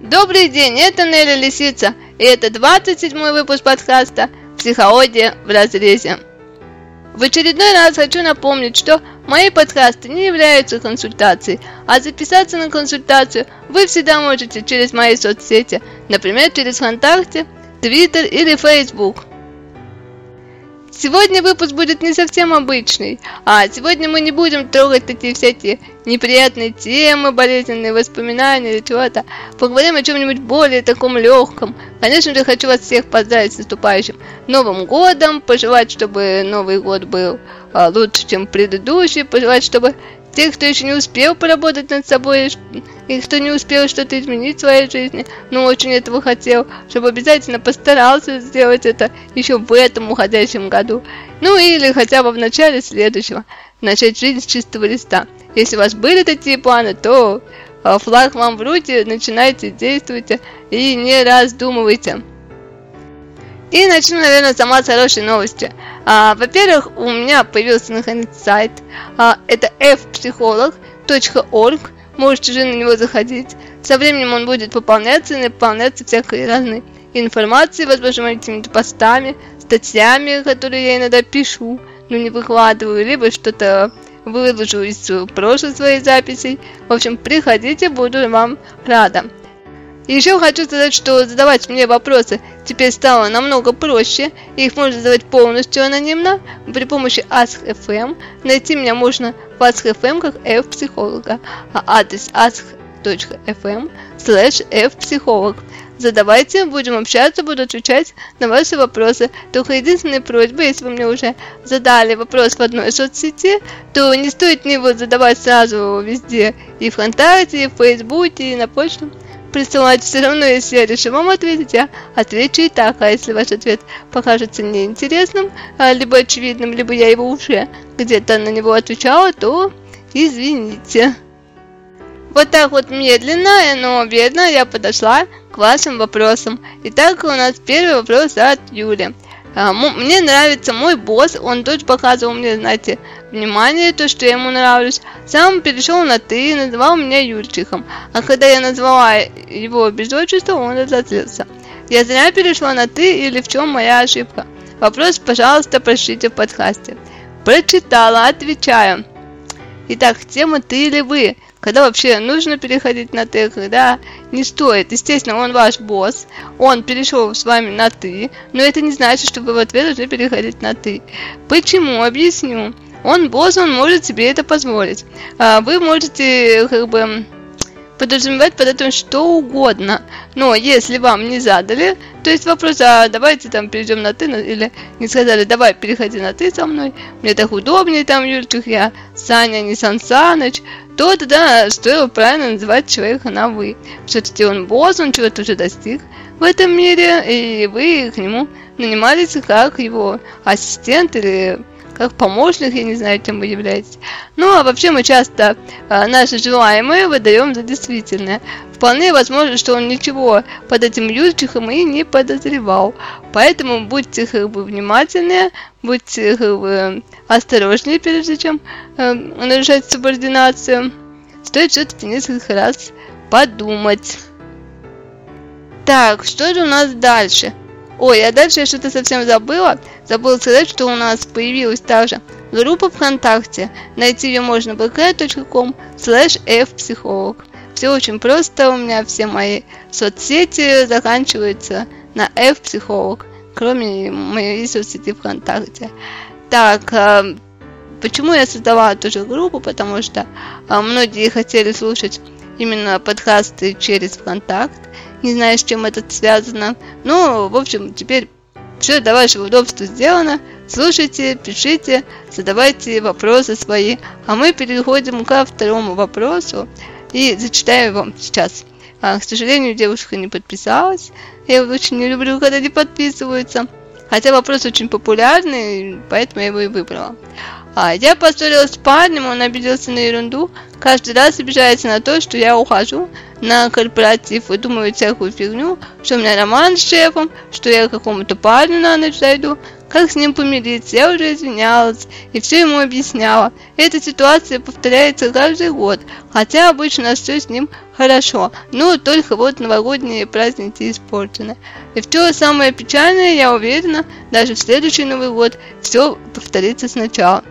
Добрый день, это Нелли Лисица, и это 27 выпуск подкаста «Психология в разрезе». В очередной раз хочу напомнить, что мои подкасты не являются консультацией, а записаться на консультацию вы всегда можете через мои соцсети, например, через ВКонтакте, Твиттер или Фейсбук. Сегодня выпуск будет не совсем обычный, а сегодня мы не будем трогать такие всякие неприятные темы, болезненные воспоминания или чего-то. Поговорим о чем-нибудь более таком легком. Конечно же, хочу вас всех поздравить с наступающим Новым Годом, пожелать, чтобы Новый Год был а, лучше, чем предыдущий, пожелать, чтобы те, кто еще не успел поработать над собой, и кто не успел что-то изменить в своей жизни, но очень этого хотел, чтобы обязательно постарался сделать это еще в этом уходящем году. Ну или хотя бы в начале следующего. Начать жизнь с чистого листа. Если у вас были такие планы, то а, флаг вам в руки, начинайте, действуйте и не раздумывайте. И начну, наверное, сама с хорошей новости. А, во-первых, у меня появился наконец сайт. А, это fpsycholog.org. Можете же на него заходить. Со временем он будет пополняться и наполняться всякой разной информацией, возможно, какими-то постами, статьями, которые я иногда пишу, но не выкладываю, либо что-то выложу из прошлых своих записей. В общем, приходите, буду вам рада. Еще хочу сказать, что задавать мне вопросы теперь стало намного проще. Их можно задавать полностью анонимно при помощи Ask.fm. Найти меня можно в Ask.fm как F-психолога, а адрес ask.fm slash F-психолог. Задавайте, будем общаться, буду отвечать на ваши вопросы. Только единственная просьба, если вы мне уже задали вопрос в одной соцсети, то не стоит мне его задавать сразу везде, и ВКонтакте, и в Фейсбуке, и на почту присылать все равно, если я решу вам ответить, я отвечу и так. А если ваш ответ покажется неинтересным, а, либо очевидным, либо я его уже где-то на него отвечала, то извините. Вот так вот медленно, но верно я подошла к вашим вопросам. Итак, у нас первый вопрос от Юли. А, мне нравится мой босс, он тоже показывал мне, знаете, внимание, то, что я ему нравлюсь. Сам перешел на «ты» и называл меня Юрчиком. А когда я назвала его без отчества, он разозлился. Я зря перешла на «ты» или в чем моя ошибка? Вопрос, пожалуйста, прочтите в подкасте. Прочитала, отвечаю. Итак, тема «ты» или «вы» когда вообще нужно переходить на ты, когда не стоит. Естественно, он ваш босс, он перешел с вами на ты, но это не значит, что вы в ответ уже переходить на ты. Почему? Объясню. Он босс, он может себе это позволить. А вы можете как бы подразумевать под этим что угодно. Но если вам не задали, то есть вопрос, а давайте там перейдем на ты, или не сказали, давай переходи на ты со мной, мне так удобнее там, Юрчик, я Саня, не Сан Саныч, то тогда стоило правильно называть человека на вы. Все-таки он босс, он чего-то уже достиг в этом мире, и вы к нему нанимались как его ассистент или как помощник, я не знаю, чем вы являетесь. Ну, а вообще мы часто а, наши желаемые выдаем за действительное. Вполне возможно, что он ничего под этим Юрчиком и не подозревал. Поэтому будьте как бы внимательнее, будьте как бы осторожнее, прежде чем э, нарушать субординацию. Стоит все-таки несколько раз подумать. Так, что же у нас дальше? Ой, а дальше я что-то совсем забыла. Забыла сказать, что у нас появилась также группа ВКонтакте. Найти ее можно vk.com slash fpsycholog. Все очень просто, у меня все мои соцсети заканчиваются на f-психолог, кроме моей соцсети ВКонтакте. Так, а, почему я создала эту же группу? Потому что а, многие хотели слушать именно подкасты через ВКонтакт. Не знаю, с чем это связано. Ну, в общем, теперь все для вашего удобства сделано. Слушайте, пишите, задавайте вопросы свои. А мы переходим ко второму вопросу и зачитаю вам сейчас. А, к сожалению, девушка не подписалась. Я очень не люблю, когда не подписываются. Хотя вопрос очень популярный, поэтому я его и выбрала. А, я поссорилась с парнем, он обиделся на ерунду. Каждый раз обижается на то, что я ухожу на корпоратив, выдумывает всякую фигню, что у меня роман с шефом, что я какому-то парню на ночь зайду. как с ним помириться. Я уже извинялась и все ему объясняла. Эта ситуация повторяется каждый год, хотя обычно все с ним хорошо, но только вот новогодние праздники испорчены. И все самое печальное, я уверена, даже в следующий Новый год все повторится сначала.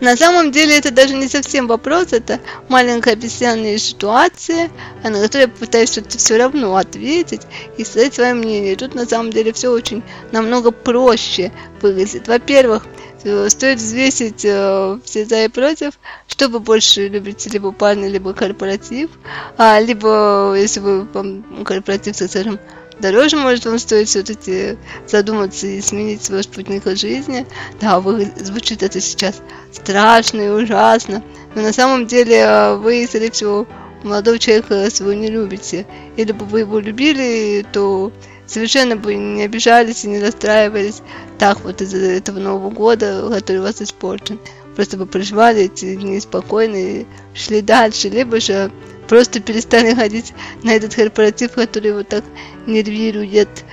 На самом деле это даже не совсем вопрос, это маленькая объясненная ситуация, на которую я пытаюсь что-то все равно ответить и сказать свое мнение. Тут на самом деле все очень намного проще выглядит. Во-первых, э, стоит взвесить э, все за и против, что вы больше любите, либо парня, либо корпоратив, а, либо если вы вам корпоратив, скажем, дороже может вам стоит все-таки задуматься и сменить свой спутник жизни. Да, вы, звучит это сейчас страшно и ужасно, но на самом деле э, вы, скорее всего, молодого человека своего не любите. Или бы вы его любили, то совершенно бы не обижались и не расстраивались так вот из-за этого Нового года, который у вас испорчен. Просто бы проживали эти дни спокойно и шли дальше, либо же просто перестали ходить на этот корпоратив, который вот так нервирует.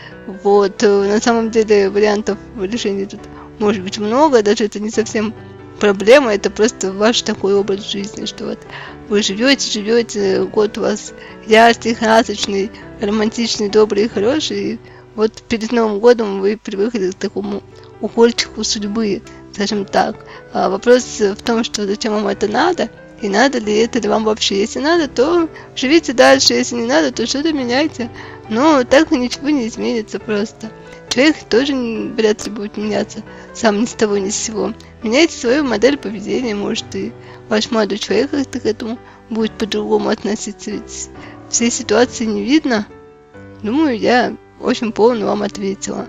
Вот, на самом деле вариантов решения тут может быть много, даже это не совсем проблема, это просто ваш такой образ жизни, что вот вы живете, живете, год у вас яркий, красочный, романтичный, добрый, хороший, и вот перед Новым годом вы привыкли к такому укольчику судьбы, скажем так. А вопрос в том, что зачем вам это надо, и надо ли это вам вообще. Если надо, то живите дальше, если не надо, то что-то меняйте. Но так ничего не изменится просто. Человек тоже вряд ли будет меняться сам ни с того ни с сего. Меняйте свою модель поведения, может и ваш молодой человек как-то к этому будет по-другому относиться, ведь всей ситуации не видно. Думаю, я очень полно вам ответила.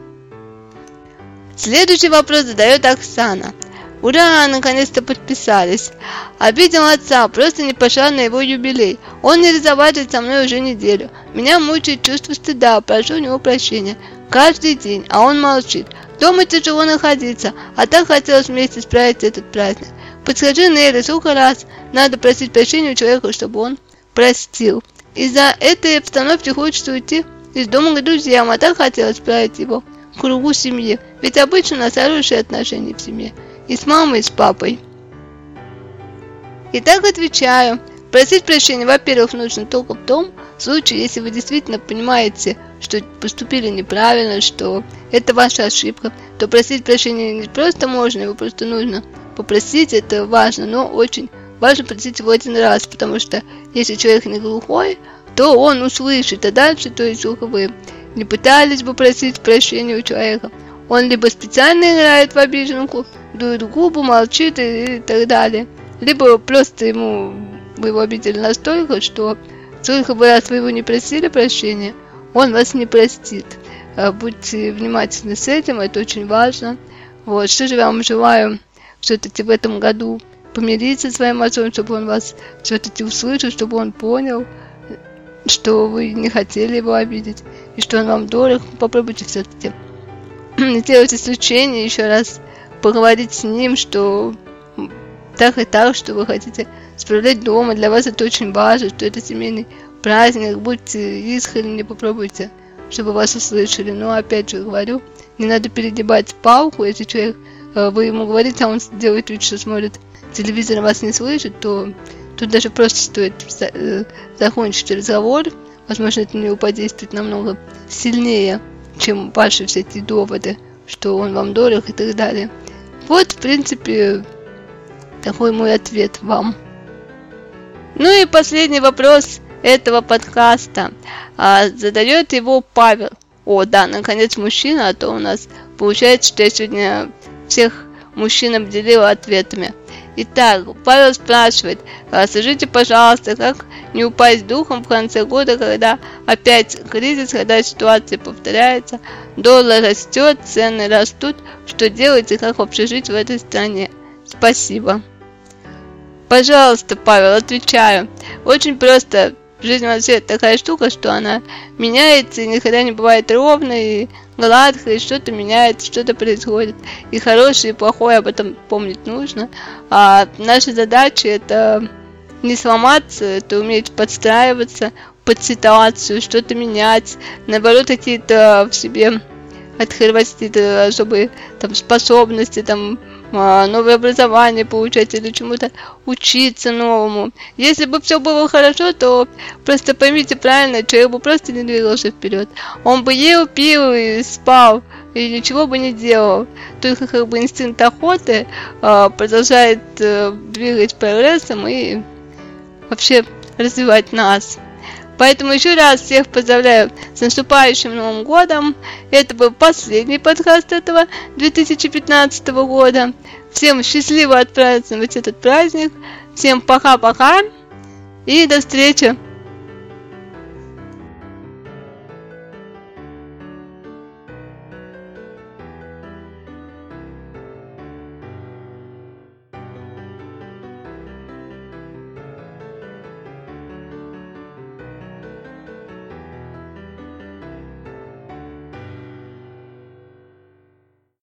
Следующий вопрос задает Оксана. Ура, наконец-то подписались. Обидел отца, просто не пошла на его юбилей. Он не разговаривает со мной уже неделю. Меня мучает чувство стыда, прошу у него прощения. Каждый день, а он молчит. Дома тяжело находиться, а так хотелось вместе справить этот праздник. Подскажи, Нелли, сколько раз надо просить прощения у человека, чтобы он простил. Из-за этой обстановки хочется уйти из дома к друзьям, а так хотелось справить его в кругу семьи. Ведь обычно у нас хорошие отношения в семье. И с мамой, и с папой. Итак, отвечаю. Просить прощения, во-первых, нужно только в том случае, если вы действительно понимаете, что поступили неправильно, что это ваша ошибка, то просить прощения не просто можно, его просто нужно попросить, это важно, но очень важно просить его один раз, потому что если человек не глухой, то он услышит, а дальше, то есть сколько вы не пытались бы просить прощения у человека, он либо специально играет в обиженку, дует губу, молчит и, и так далее, либо просто ему вы его обидели настолько, что сколько бы раз вы его не просили прощения, он вас не простит. А, будьте внимательны с этим, это очень важно. Вот, что же я вам желаю все-таки в этом году помириться со своим отцом, чтобы он вас все-таки услышал, чтобы он понял, что вы не хотели его обидеть, и что он вам дорог. Попробуйте все-таки сделать исключение, еще раз поговорить с ним, что так и так, что вы хотите справлять дома, для вас это очень важно, что это семейный праздник, будьте искренне, попробуйте, чтобы вас услышали. Но опять же говорю, не надо перегибать палку, если человек, э, вы ему говорите, а он делает вид, что смотрит телевизор, вас не слышит, то тут даже просто стоит э, закончить разговор, возможно, это на него подействует намного сильнее, чем ваши все эти доводы, что он вам дорог и так далее. Вот, в принципе, такой мой ответ вам. Ну и последний вопрос этого подкаста. А, задает его Павел. О, да, наконец мужчина, а то у нас получается, что я сегодня всех мужчин обделила ответами. Итак, Павел спрашивает, «А, скажите, пожалуйста, как не упасть духом в конце года, когда опять кризис, когда ситуация повторяется, доллар растет, цены растут, что делать и как вообще жить в этой стране? Спасибо. Пожалуйста, Павел, отвечаю. Очень просто. Жизнь вообще такая штука, что она меняется и никогда не бывает ровной, гладкой, что-то меняется, что-то происходит. И хорошее, и плохое об этом помнить нужно. А наша задача это не сломаться, это уметь подстраиваться под ситуацию, что-то менять, наоборот, какие-то в себе открывать чтобы там способности, там а, новое образование получать или чему-то учиться новому. Если бы все было хорошо, то просто поймите правильно, человек бы просто не двигался вперед. Он бы ел, пил и спал, и ничего бы не делал. Только как бы инстинкт охоты э, продолжает э, двигать прогрессом и вообще развивать нас. Поэтому еще раз всех поздравляю с наступающим Новым Годом. Это был последний подкаст этого 2015 года. Всем счастливо в этот праздник. Всем пока-пока и до встречи.